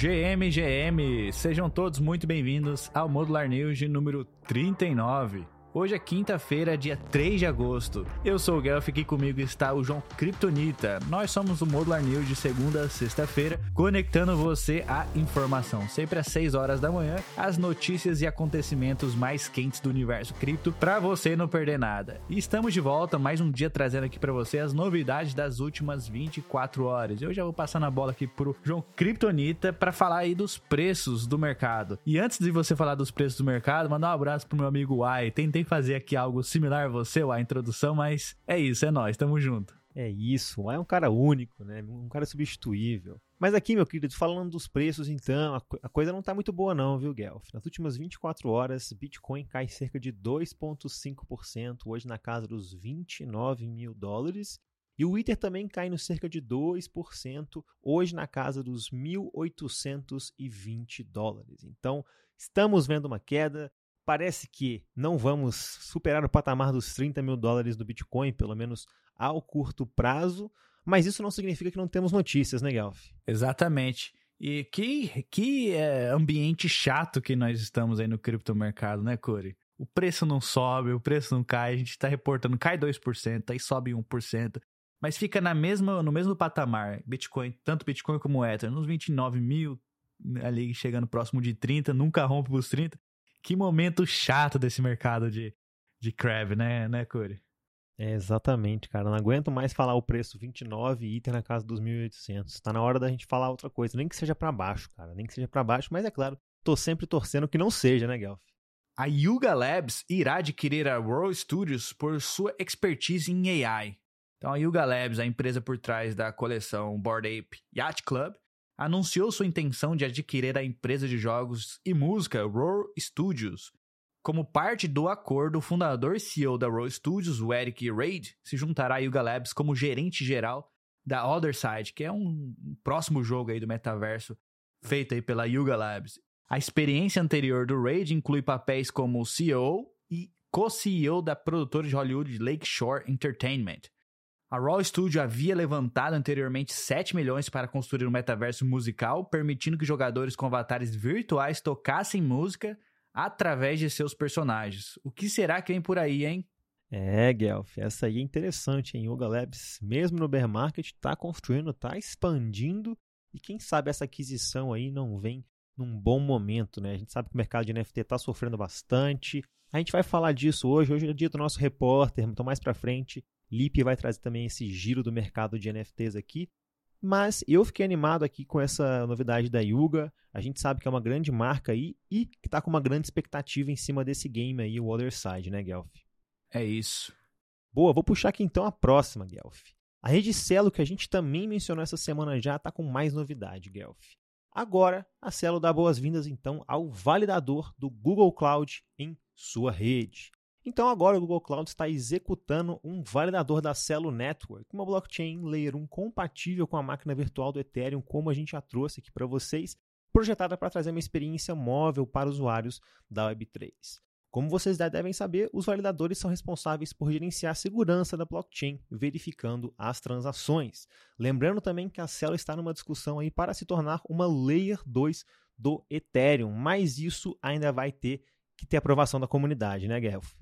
GM, GM, sejam todos muito bem-vindos ao Modular News de número 39. Hoje é quinta-feira, dia 3 de agosto. Eu sou o Guelph e aqui comigo está o João Kryptonita. Nós somos o Modular News de segunda a sexta-feira, conectando você à informação. Sempre às 6 horas da manhã, as notícias e acontecimentos mais quentes do universo cripto, para você não perder nada. E estamos de volta, mais um dia trazendo aqui para você as novidades das últimas 24 horas. Eu já vou passando a bola aqui pro João Kryptonita para falar aí dos preços do mercado. E antes de você falar dos preços do mercado, mandar um abraço pro meu amigo Ai. Tentei tentei fazer aqui algo similar a você, a introdução, mas é isso, é nós, tamo junto. É isso, é um cara único, né? Um cara substituível. Mas aqui, meu querido, falando dos preços, então, a, coisa não tá muito boa não, viu, Guelph? Nas últimas 24 horas, Bitcoin cai cerca de 2,5%, hoje na casa dos 29 mil dólares. E o Ether também cai no cerca de 2%, hoje na casa dos 1.820 dólares. Então, estamos vendo uma queda, Parece que não vamos superar o patamar dos 30 mil dólares do Bitcoin, pelo menos ao curto prazo, mas isso não significa que não temos notícias, né, Guelph? Exatamente. E que, que é, ambiente chato que nós estamos aí no criptomercado, né, Corey? O preço não sobe, o preço não cai, a gente está reportando, cai 2%, aí sobe 1%, mas fica na mesma, no mesmo patamar, Bitcoin, tanto Bitcoin como Ether, nos 29 mil, ali chegando próximo de 30, nunca rompe os 30, que momento chato desse mercado de, de crab, né, né, Corey? É, exatamente, cara. Não aguento mais falar o preço 29 e item na casa dos 1.800. Tá na hora da gente falar outra coisa. Nem que seja para baixo, cara. Nem que seja para baixo, mas é claro, tô sempre torcendo que não seja, né, Guelph? A Yuga Labs irá adquirir a World Studios por sua expertise em AI. Então, a Yuga Labs, a empresa por trás da coleção Bored Ape Yacht Club, anunciou sua intenção de adquirir a empresa de jogos e música Roar Studios. Como parte do acordo, o fundador e CEO da Roar Studios, o Eric Reid, se juntará a Yuga Labs como gerente geral da Other Side, que é um próximo jogo aí do metaverso feito aí pela Yuga Labs. A experiência anterior do Reid inclui papéis como CEO e co-CEO da produtora de Hollywood Lakeshore Entertainment, a Raw Studio havia levantado anteriormente 7 milhões para construir um metaverso musical, permitindo que jogadores com avatares virtuais tocassem música através de seus personagens. O que será que vem por aí, hein? É, Guelph, essa aí é interessante, hein? Yoga Labs, mesmo no bear market, está construindo, está expandindo e quem sabe essa aquisição aí não vem num bom momento, né? A gente sabe que o mercado de NFT está sofrendo bastante. A gente vai falar disso hoje, hoje é dia do nosso repórter, então mais para frente Lip vai trazer também esse giro do mercado de NFTs aqui. Mas eu fiquei animado aqui com essa novidade da Yuga. A gente sabe que é uma grande marca aí e que está com uma grande expectativa em cima desse game aí, o Other Side, né, Guelph? É isso. Boa, vou puxar aqui então a próxima, Guelph. A rede Celo, que a gente também mencionou essa semana já, está com mais novidade, Guelph. Agora, a Celo dá boas-vindas então ao validador do Google Cloud em sua rede. Então agora o Google Cloud está executando um validador da Celo Network, uma blockchain Layer 1 compatível com a máquina virtual do Ethereum, como a gente já trouxe aqui para vocês, projetada para trazer uma experiência móvel para usuários da Web3. Como vocês devem saber, os validadores são responsáveis por gerenciar a segurança da blockchain, verificando as transações. Lembrando também que a Celo está numa discussão aí para se tornar uma Layer 2 do Ethereum, mas isso ainda vai ter que ter aprovação da comunidade, né, Guelph?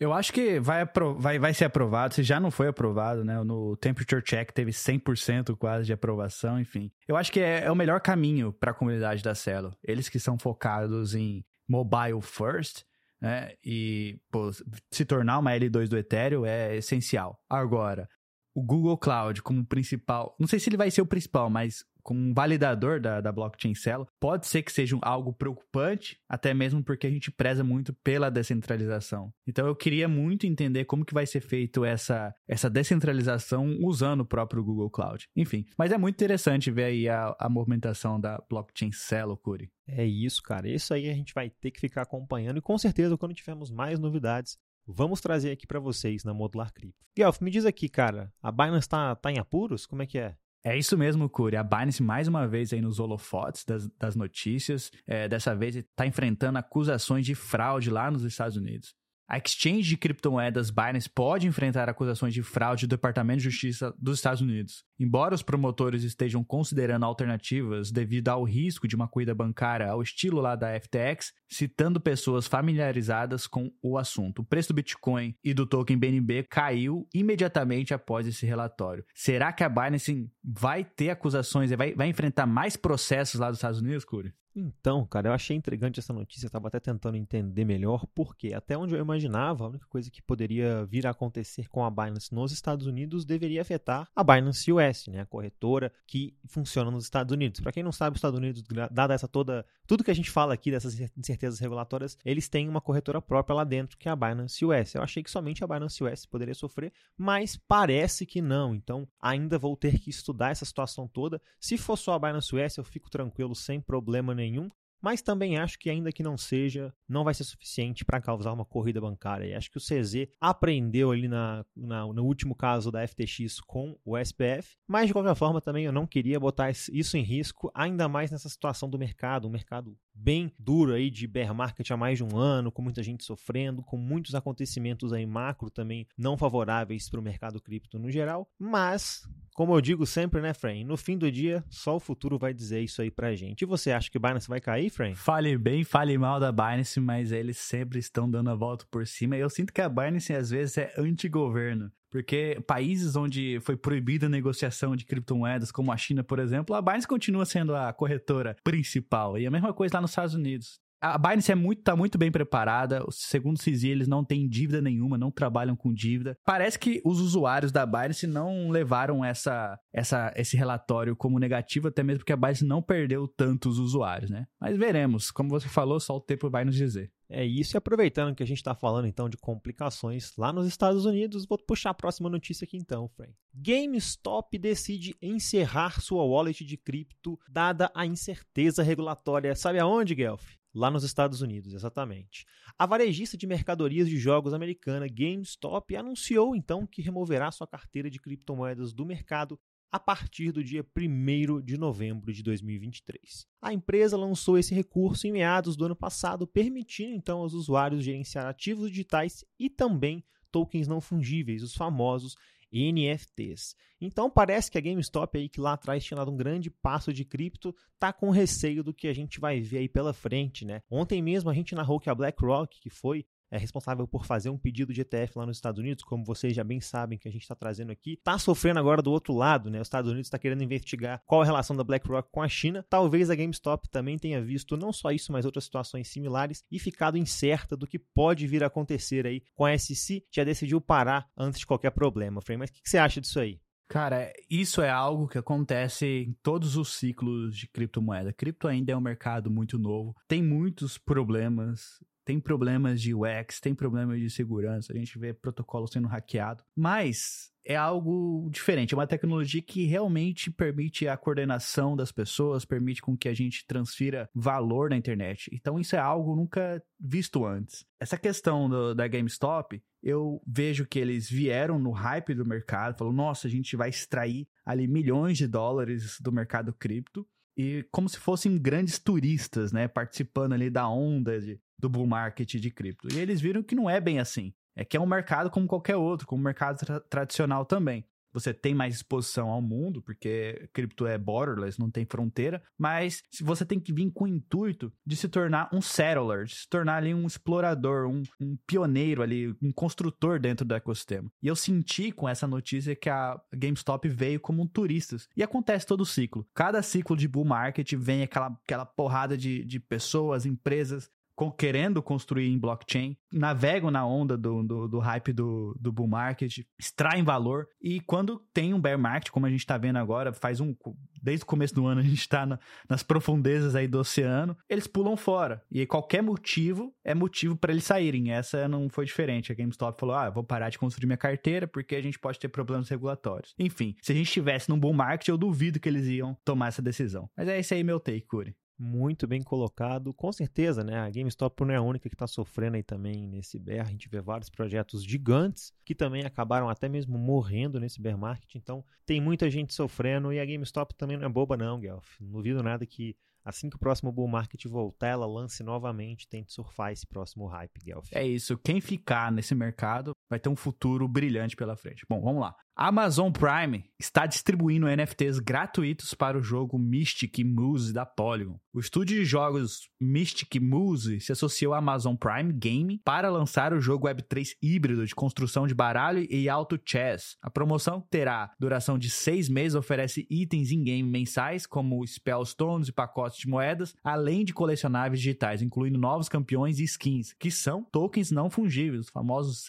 Eu acho que vai, vai, vai ser aprovado, se já não foi aprovado, né? No Temperature Check teve 100% quase de aprovação, enfim. Eu acho que é, é o melhor caminho para a comunidade da Celo. Eles que são focados em mobile first, né? E pô, se tornar uma L2 do Ethereum é essencial. Agora, o Google Cloud como principal, não sei se ele vai ser o principal, mas como um validador da, da blockchain Celo, pode ser que seja algo preocupante, até mesmo porque a gente preza muito pela descentralização. Então eu queria muito entender como que vai ser feito essa, essa descentralização usando o próprio Google Cloud. Enfim, mas é muito interessante ver aí a, a movimentação da blockchain Celo, Curi. É isso, cara. Isso aí a gente vai ter que ficar acompanhando e com certeza quando tivermos mais novidades, vamos trazer aqui para vocês na Modular Crypto. Guelph, me diz aqui, cara, a Binance está tá em apuros? Como é que é? É isso mesmo, Curi. A Binance, mais uma vez, aí nos holofotes das, das notícias. É, dessa vez, está enfrentando acusações de fraude lá nos Estados Unidos. A exchange de criptomoedas Binance pode enfrentar acusações de fraude do Departamento de Justiça dos Estados Unidos. Embora os promotores estejam considerando alternativas devido ao risco de uma corrida bancária ao estilo lá da FTX, citando pessoas familiarizadas com o assunto. O preço do Bitcoin e do token BNB caiu imediatamente após esse relatório. Será que a Binance vai ter acusações, vai, vai enfrentar mais processos lá dos Estados Unidos, Curi? Então, cara, eu achei intrigante essa notícia, eu estava até tentando entender melhor, porque até onde eu imaginava, a única coisa que poderia vir a acontecer com a Binance nos Estados Unidos deveria afetar a Binance US, né, a corretora que funciona nos Estados Unidos. Para quem não sabe, os Estados Unidos, dada essa toda, tudo que a gente fala aqui dessas incertezas regulatórias, eles têm uma corretora própria lá dentro, que é a Binance US. Eu achei que somente a Binance US poderia sofrer, mas parece que não. Então, ainda vou ter que estudar essa situação toda. Se for só a Binance US, eu fico tranquilo sem problema nenhum nenhum, mas também acho que ainda que não seja, não vai ser suficiente para causar uma corrida bancária. E acho que o CZ aprendeu ali na, na, no último caso da FTX com o SPF, mas de qualquer forma também eu não queria botar isso em risco, ainda mais nessa situação do mercado, um mercado bem duro aí de bear market há mais de um ano, com muita gente sofrendo, com muitos acontecimentos aí macro também não favoráveis para o mercado cripto no geral, mas como eu digo sempre, né, Fran? No fim do dia, só o futuro vai dizer isso aí pra gente. E você acha que Binance vai cair, Fran? Fale bem, fale mal da Binance, mas eles sempre estão dando a volta por cima. Eu sinto que a Binance, às vezes, é anti-governo. Porque países onde foi proibida a negociação de criptomoedas, como a China, por exemplo, a Binance continua sendo a corretora principal. E a mesma coisa lá nos Estados Unidos. A Binance é muito, tá muito bem preparada. Segundo o CZ, eles não têm dívida nenhuma, não trabalham com dívida. Parece que os usuários da Binance não levaram essa, essa, esse relatório como negativo, até mesmo porque a Binance não perdeu tantos usuários, né? Mas veremos. Como você falou, só o tempo vai nos dizer. É isso, e aproveitando que a gente está falando então de complicações lá nos Estados Unidos, vou puxar a próxima notícia aqui então, Frank. GameStop decide encerrar sua wallet de cripto dada a incerteza regulatória. Sabe aonde, Guelph? Lá nos Estados Unidos, exatamente. A varejista de mercadorias de jogos americana GameStop anunciou então que removerá sua carteira de criptomoedas do mercado a partir do dia 1 de novembro de 2023. A empresa lançou esse recurso em meados do ano passado, permitindo então aos usuários gerenciar ativos digitais e também tokens não fungíveis, os famosos NFTs. Então parece que a GameStop aí que lá atrás tinha dado um grande passo de cripto, tá com receio do que a gente vai ver aí pela frente, né? Ontem mesmo a gente narrou que a BlackRock, que foi é responsável por fazer um pedido de ETF lá nos Estados Unidos, como vocês já bem sabem que a gente está trazendo aqui, está sofrendo agora do outro lado, né? Os Estados Unidos está querendo investigar qual a relação da BlackRock com a China. Talvez a GameStop também tenha visto não só isso, mas outras situações similares e ficado incerta do que pode vir a acontecer aí com a SEC. Já decidiu parar antes de qualquer problema, Frei. Mas o que, que você acha disso aí? Cara, isso é algo que acontece em todos os ciclos de criptomoeda. Cripto ainda é um mercado muito novo, tem muitos problemas tem problemas de UX, tem problemas de segurança, a gente vê protocolo sendo hackeado, mas é algo diferente, é uma tecnologia que realmente permite a coordenação das pessoas, permite com que a gente transfira valor na internet. Então isso é algo nunca visto antes. Essa questão do, da GameStop, eu vejo que eles vieram no hype do mercado, falou: "Nossa, a gente vai extrair ali milhões de dólares do mercado cripto" e como se fossem grandes turistas, né, participando ali da onda de, do bull market de cripto. E eles viram que não é bem assim. É que é um mercado como qualquer outro, como o mercado tra tradicional também. Você tem mais exposição ao mundo, porque cripto é borderless, não tem fronteira, mas você tem que vir com o intuito de se tornar um settler, de se tornar ali um explorador, um, um pioneiro ali, um construtor dentro do ecossistema. E eu senti com essa notícia que a GameStop veio como um turistas. E acontece todo o ciclo. Cada ciclo de bull market vem aquela, aquela porrada de, de pessoas, empresas querendo construir em blockchain, navegam na onda do, do, do, hype do, do bull market, extraem valor e quando tem um bear market, como a gente está vendo agora, faz um desde o começo do ano a gente está na, nas profundezas aí do oceano, eles pulam fora e qualquer motivo é motivo para eles saírem. Essa não foi diferente. A GameStop falou: "Ah, vou parar de construir minha carteira porque a gente pode ter problemas regulatórios". Enfim, se a gente estivesse num bull market, eu duvido que eles iam tomar essa decisão. Mas é esse aí meu take, Curi. Muito bem colocado. Com certeza, né? A GameStop não é a única que está sofrendo aí também nesse bear. A gente vê vários projetos gigantes que também acabaram até mesmo morrendo nesse bear market. Então, tem muita gente sofrendo e a GameStop também não é boba não, Guelph. Não duvido nada que assim que o próximo bull market voltar, ela lance novamente, tente surfar esse próximo hype, Guelph. É isso, quem ficar nesse mercado vai ter um futuro brilhante pela frente. Bom, vamos lá. Amazon Prime está distribuindo NFTs gratuitos para o jogo Mystic Muse da Polygon. O estúdio de jogos Mystic Muse se associou à Amazon Prime Game para lançar o jogo Web3 híbrido de construção de baralho e auto chess. A promoção terá duração de seis meses, oferece itens in-game mensais como Spellstones e pacotes de moedas, além de colecionáveis digitais, incluindo novos campeões e skins, que são tokens não fungíveis, os famosos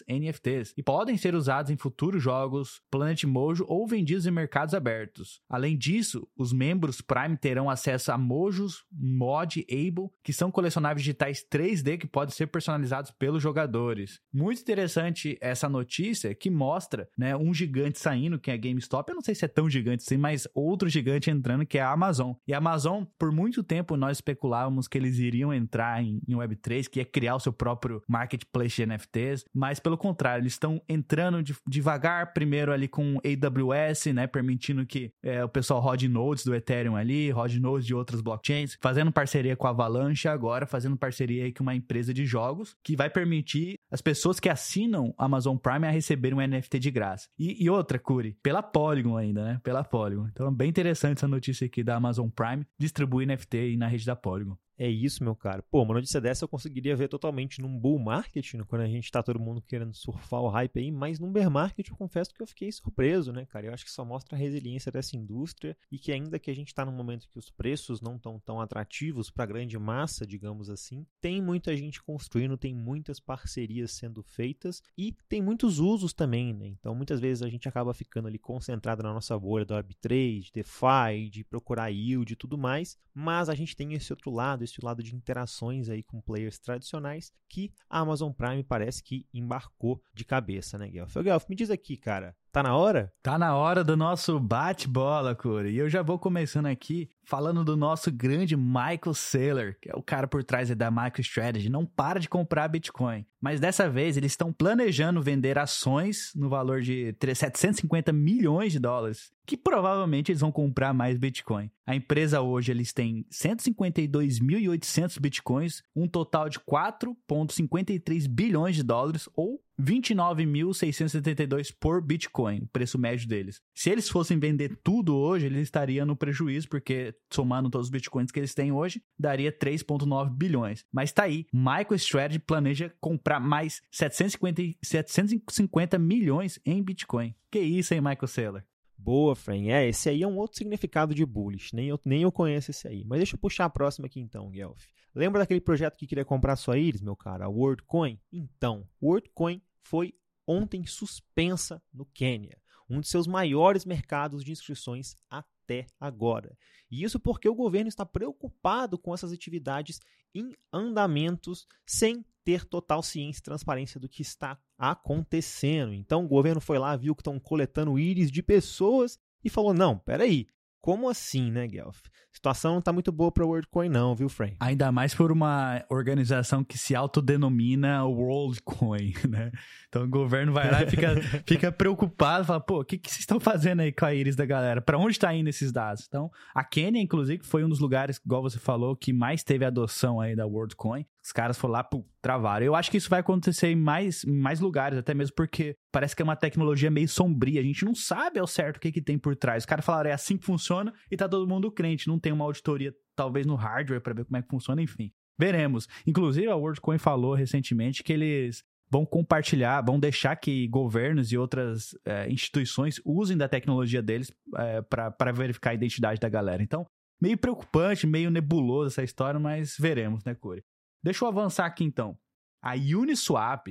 NFTs, e podem ser usados em futuros jogos Planet Mojo ou vendidos em mercados abertos. Além disso, os membros Prime terão acesso a Mojos Mod Able, que são colecionáveis digitais 3D que podem ser personalizados pelos jogadores. Muito interessante essa notícia que mostra, né, um gigante saindo, que é a GameStop. Eu não sei se é tão gigante assim, mas outro gigante entrando, que é a Amazon. E a Amazon, por muito tempo, nós especulávamos que eles iriam entrar em, em Web3, que ia criar o seu próprio marketplace de NFTs, mas pelo contrário, eles estão entrando de, devagar, primeiro ali com AWS, né, permitindo que é, o pessoal rode nodes do Ethereum ali, rode nodes de outras blockchains, fazendo parceria com a Avalanche agora, fazendo parceria com uma empresa de jogos que vai permitir as pessoas que assinam Amazon Prime a receberem um NFT de graça. E, e outra, Curi, pela Polygon ainda, né, pela Polygon. Então é bem interessante essa notícia aqui da Amazon Prime distribuir NFT na rede da Polygon. É isso, meu cara. Pô, uma notícia dessa eu conseguiria ver totalmente num bull market, quando a gente tá todo mundo querendo surfar o hype aí, mas num bear market eu confesso que eu fiquei surpreso, né, cara? Eu acho que só mostra a resiliência dessa indústria e que ainda que a gente tá num momento que os preços não estão tão atrativos para grande massa, digamos assim, tem muita gente construindo, tem muitas parcerias sendo feitas e tem muitos usos também, né? Então muitas vezes a gente acaba ficando ali concentrado na nossa bolha do Web3, de DeFi, de procurar yield e tudo mais, mas a gente tem esse outro lado, esse lado de interações aí com players tradicionais que a Amazon Prime parece que embarcou de cabeça, né, Guelph? Guelph, me diz aqui, cara, Tá na hora? Tá na hora do nosso bate-bola, Corey. E eu já vou começando aqui falando do nosso grande Michael Saylor, que é o cara por trás da MicroStrategy. Não para de comprar Bitcoin. Mas dessa vez eles estão planejando vender ações no valor de 750 milhões de dólares, que provavelmente eles vão comprar mais Bitcoin. A empresa hoje eles têm 152.800 Bitcoins, um total de 4,53 bilhões de dólares ou 29.672 por Bitcoin, o preço médio deles. Se eles fossem vender tudo hoje, eles estariam no prejuízo, porque somando todos os Bitcoins que eles têm hoje, daria 3,9 bilhões. Mas tá aí, MicroStrategy planeja comprar mais 750, 750 milhões em Bitcoin. Que isso, hein, Michael Saylor? Boa, Fran. É, esse aí é um outro significado de bullish. Nem eu, nem eu conheço esse aí. Mas deixa eu puxar a próxima aqui então, Guelph. Lembra daquele projeto que queria comprar sua íris, meu cara? A WorldCoin? Então, WorldCoin foi ontem suspensa no Quênia, um de seus maiores mercados de inscrições até agora. E isso porque o governo está preocupado com essas atividades em andamentos sem ter total ciência e transparência do que está acontecendo. Então o governo foi lá, viu que estão coletando íris de pessoas e falou: não, peraí, como assim, né, Guelph? A situação não tá muito boa para o WorldCoin não, viu, Frank? Ainda mais por uma organização que se autodenomina WorldCoin, né? Então o governo vai lá e fica, fica preocupado, fala, pô, o que, que vocês estão fazendo aí com a íris da galera? Para onde está indo esses dados? Então, a Quênia, inclusive, foi um dos lugares, igual você falou, que mais teve adoção aí da WorldCoin. Os caras foram lá, pô, travaram. Eu acho que isso vai acontecer em mais, em mais lugares, até mesmo porque parece que é uma tecnologia meio sombria. A gente não sabe ao certo o que, que tem por trás. Os caras falaram, é assim que funciona e tá todo mundo crente. Não tem uma auditoria, talvez, no hardware para ver como é que funciona, enfim. Veremos. Inclusive, a WorldCoin falou recentemente que eles vão compartilhar, vão deixar que governos e outras é, instituições usem da tecnologia deles é, para verificar a identidade da galera. Então, meio preocupante, meio nebuloso essa história, mas veremos, né, Corey? Deixa eu avançar aqui então. A Uniswap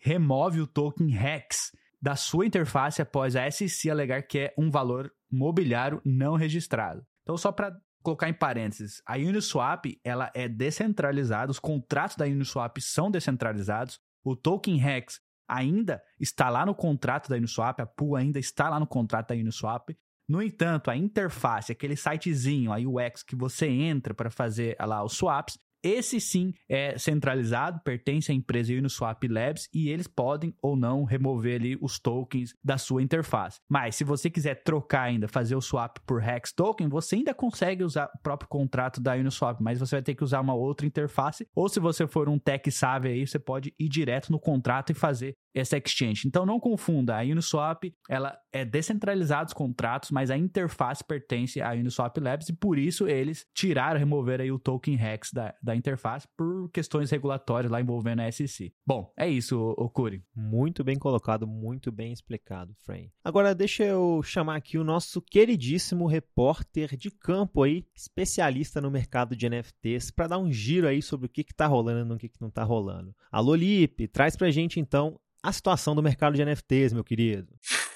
remove o token REX da sua interface após a SEC alegar que é um valor mobiliário não registrado. Então, só para colocar em parênteses, a Uniswap ela é descentralizada, os contratos da Uniswap são descentralizados, o token REX ainda está lá no contrato da Uniswap, a pool ainda está lá no contrato da Uniswap. No entanto, a interface, aquele sitezinho, a UX que você entra para fazer lá os swaps, esse sim é centralizado, pertence à empresa Uniswap Labs e eles podem ou não remover ali os tokens da sua interface. Mas se você quiser trocar ainda, fazer o swap por Hex Token, você ainda consegue usar o próprio contrato da Uniswap, mas você vai ter que usar uma outra interface. Ou se você for um tech savvy aí, você pode ir direto no contrato e fazer essa exchange. Então não confunda, a Uniswap ela é descentralizada os contratos, mas a interface pertence à Uniswap Labs e por isso eles tiraram, removeram aí o token Hex da, da interface por questões regulatórias lá envolvendo a SEC. Bom, é isso, o Curi. Muito bem colocado, muito bem explicado, Frame. Agora deixa eu chamar aqui o nosso queridíssimo repórter de campo aí, especialista no mercado de NFTs, para dar um giro aí sobre o que está rolando e o que, que não está rolando. Alô, Lipe, traz pra gente então a situação do mercado de NFTs, meu querido.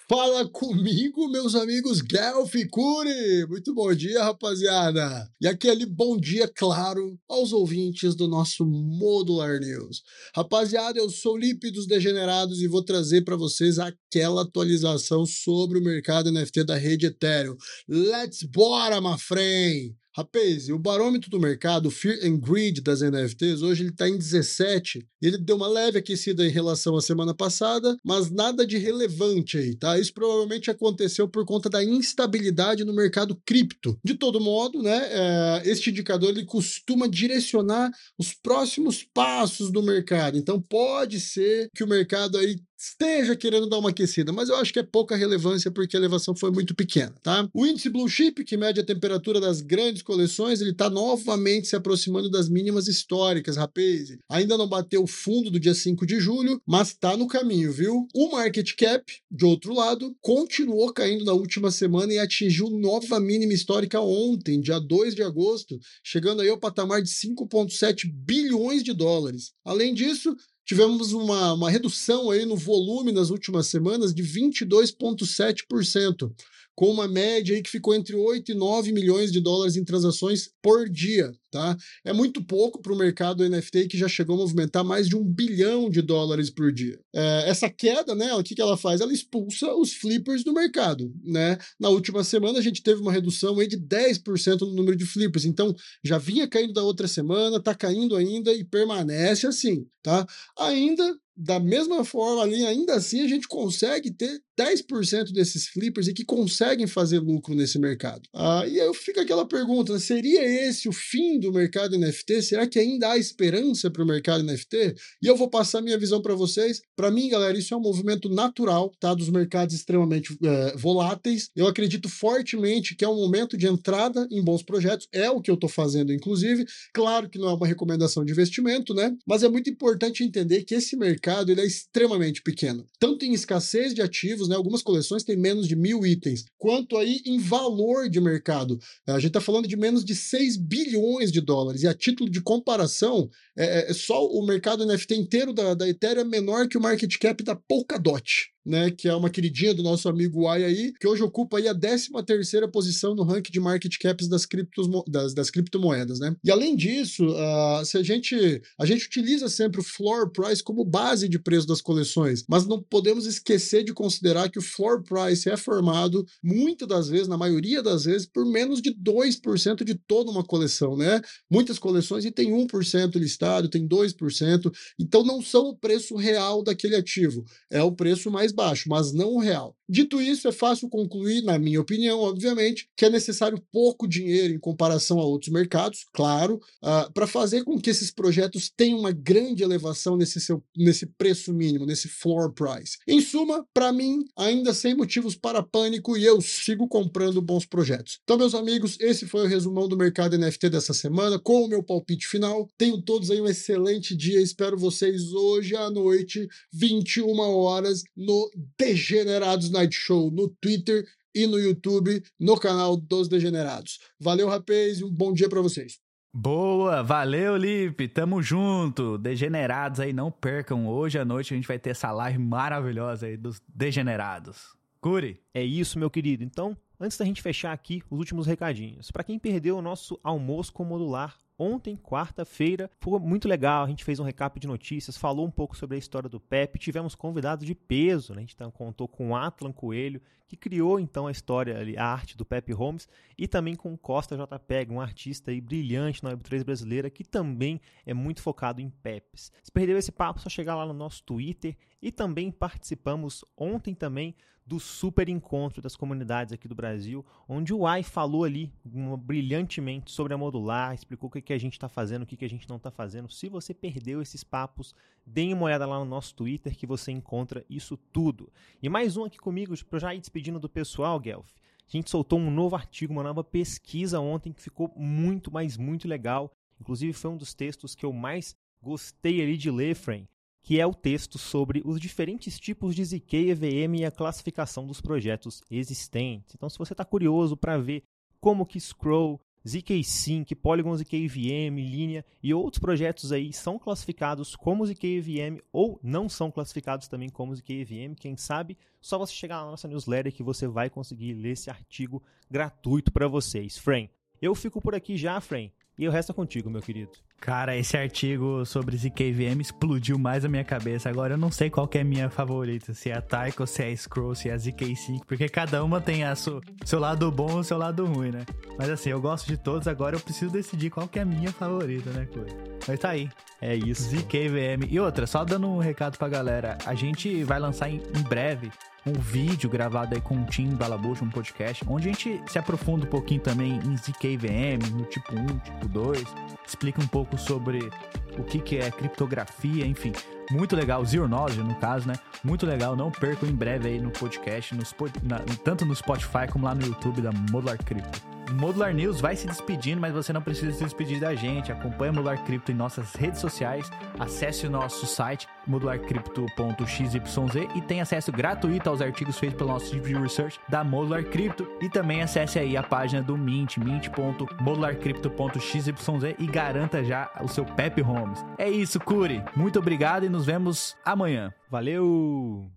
Fala comigo, meus amigos Guelph Curi! Muito bom dia, rapaziada! E aquele bom dia, claro, aos ouvintes do nosso Modular News. Rapaziada, eu sou o Lipe dos Degenerados e vou trazer para vocês aquela atualização sobre o mercado NFT da rede Ethereum. Let's bora, my friend! Rapaz, o barômetro do mercado, Fear and Greed das NFTs, hoje ele está em 17. Ele deu uma leve aquecida em relação à semana passada, mas nada de relevante aí, tá? Isso provavelmente aconteceu por conta da instabilidade no mercado cripto. De todo modo, né, é, este indicador ele costuma direcionar os próximos passos do mercado. Então pode ser que o mercado aí esteja querendo dar uma aquecida, mas eu acho que é pouca relevância porque a elevação foi muito pequena, tá? O índice Blue Chip, que mede a temperatura das grandes coleções, ele está novamente se aproximando das mínimas históricas, rapaz. Ainda não bateu o fundo do dia 5 de julho, mas está no caminho, viu? O market cap, de outro lado, continuou caindo na última semana e atingiu nova mínima histórica ontem, dia 2 de agosto, chegando aí ao patamar de 5,7 bilhões de dólares. Além disso, tivemos uma, uma redução aí no volume nas últimas semanas de 22,7% com uma média aí que ficou entre 8 e 9 milhões de dólares em transações por dia, tá? É muito pouco para o mercado NFT que já chegou a movimentar mais de um bilhão de dólares por dia. É, essa queda, né, o que, que ela faz? Ela expulsa os flippers do mercado, né? Na última semana a gente teve uma redução aí de 10% no número de flippers, então já vinha caindo da outra semana, tá caindo ainda e permanece assim, tá? Ainda da mesma forma ali, ainda assim a gente consegue ter 10% desses flippers e que conseguem fazer lucro nesse mercado. Ah, e aí fica aquela pergunta: seria esse o fim do mercado NFT? Será que ainda há esperança para o mercado NFT? E eu vou passar minha visão para vocês. Para mim, galera, isso é um movimento natural tá, dos mercados extremamente é, voláteis. Eu acredito fortemente que é um momento de entrada em bons projetos. É o que eu estou fazendo, inclusive. Claro que não é uma recomendação de investimento, né? Mas é muito importante entender que esse mercado ele é extremamente pequeno, tanto em escassez de ativos ativos, né? Algumas coleções têm menos de mil itens. Quanto aí em valor de mercado, a gente está falando de menos de 6 bilhões de dólares. E a título de comparação, é, é só o mercado NFT inteiro da, da Ethereum é menor que o market cap da Polkadot né, que é uma queridinha do nosso amigo Uai aí, que hoje ocupa aí a 13 terceira posição no ranking de market caps das, criptos, das, das criptomoedas, né? E além disso, uh, se a gente a gente utiliza sempre o floor price como base de preço das coleções, mas não podemos esquecer de considerar que o floor price é formado muitas das vezes, na maioria das vezes, por menos de 2% de toda uma coleção, né? Muitas coleções e tem 1% listado, tem 2%, então não são o preço real daquele ativo, é o preço mais mais baixo, mas não o real. Dito isso, é fácil concluir, na minha opinião, obviamente, que é necessário pouco dinheiro em comparação a outros mercados, claro, uh, para fazer com que esses projetos tenham uma grande elevação nesse, seu, nesse preço mínimo, nesse floor price. Em suma, para mim, ainda sem motivos para pânico e eu sigo comprando bons projetos. Então, meus amigos, esse foi o resumão do mercado NFT dessa semana, com o meu palpite final. Tenham todos aí um excelente dia. Espero vocês hoje à noite, 21 horas, no Degenerados Night Show no Twitter e no YouTube, no canal dos Degenerados. Valeu, rapaz, e um bom dia para vocês. Boa, valeu, Lipe, tamo junto. Degenerados aí, não percam. Hoje à noite a gente vai ter essa live maravilhosa aí dos Degenerados. Curi. É isso, meu querido. Então, antes da gente fechar aqui, os últimos recadinhos. Para quem perdeu o nosso almoço com modular ontem, quarta-feira. Foi muito legal, a gente fez um recap de notícias, falou um pouco sobre a história do Pepe, tivemos convidados de peso, né? a gente contou com o Atlan Coelho, que criou então a história, a arte do Pepe Holmes, e também com Costa JPEG, um artista aí brilhante na Web3 brasileira, que também é muito focado em Pepes. Se perdeu esse papo, só chegar lá no nosso Twitter, e também participamos ontem também do super encontro das comunidades aqui do Brasil, onde o AI falou ali brilhantemente sobre a modular, explicou o que, que a gente está fazendo, o que, que a gente não está fazendo. Se você perdeu esses papos, deem uma olhada lá no nosso Twitter que você encontra isso tudo. E mais um aqui comigo, para já ir despedindo do pessoal, Guelph. A gente soltou um novo artigo, uma nova pesquisa ontem que ficou muito, mas muito legal. Inclusive foi um dos textos que eu mais gostei ali de ler, Frame que é o texto sobre os diferentes tipos de ZK EVM e a classificação dos projetos existentes. Então, se você está curioso para ver como que Scroll, ZK Sync, Polygon ZK EVM, Linea e outros projetos aí são classificados como ZK EVM ou não são classificados também como ZK EVM, quem sabe, só você chegar na nossa newsletter que você vai conseguir ler esse artigo gratuito para vocês. Frame, eu fico por aqui já, Frame. E o resto é contigo, meu querido. Cara, esse artigo sobre ZKVM explodiu mais a minha cabeça. Agora eu não sei qual que é a minha favorita, se é a Taiko, se é a Scroll, se é a ZK5, porque cada uma tem a seu, seu lado bom e seu lado ruim, né? Mas assim, eu gosto de todos, agora eu preciso decidir qual que é a minha favorita, né, Coisa? Mas tá aí. É isso. ZKVM. E outra, só dando um recado pra galera, a gente vai lançar em, em breve um vídeo gravado aí com o Tim Balabush, um podcast, onde a gente se aprofunda um pouquinho também em ZKVM, no tipo 1, tipo 2, explica um pouco sobre o que, que é criptografia, enfim. Muito legal, Zero Knowledge, no caso, né? Muito legal, não percam em breve aí no podcast, no, na, tanto no Spotify como lá no YouTube da Modular Crypto. Modular News vai se despedindo, mas você não precisa se despedir da gente. Acompanhe a Modular Cripto em nossas redes sociais. Acesse o nosso site modularcrypto.xyz e tem acesso gratuito aos artigos feitos pelo nosso Deep Research da Modular Crypto. E também acesse aí a página do Mint, mint.modularcrypto.xyz e garanta já o seu Pep Homes. É isso, Curi. Muito obrigado e nos vemos amanhã. Valeu!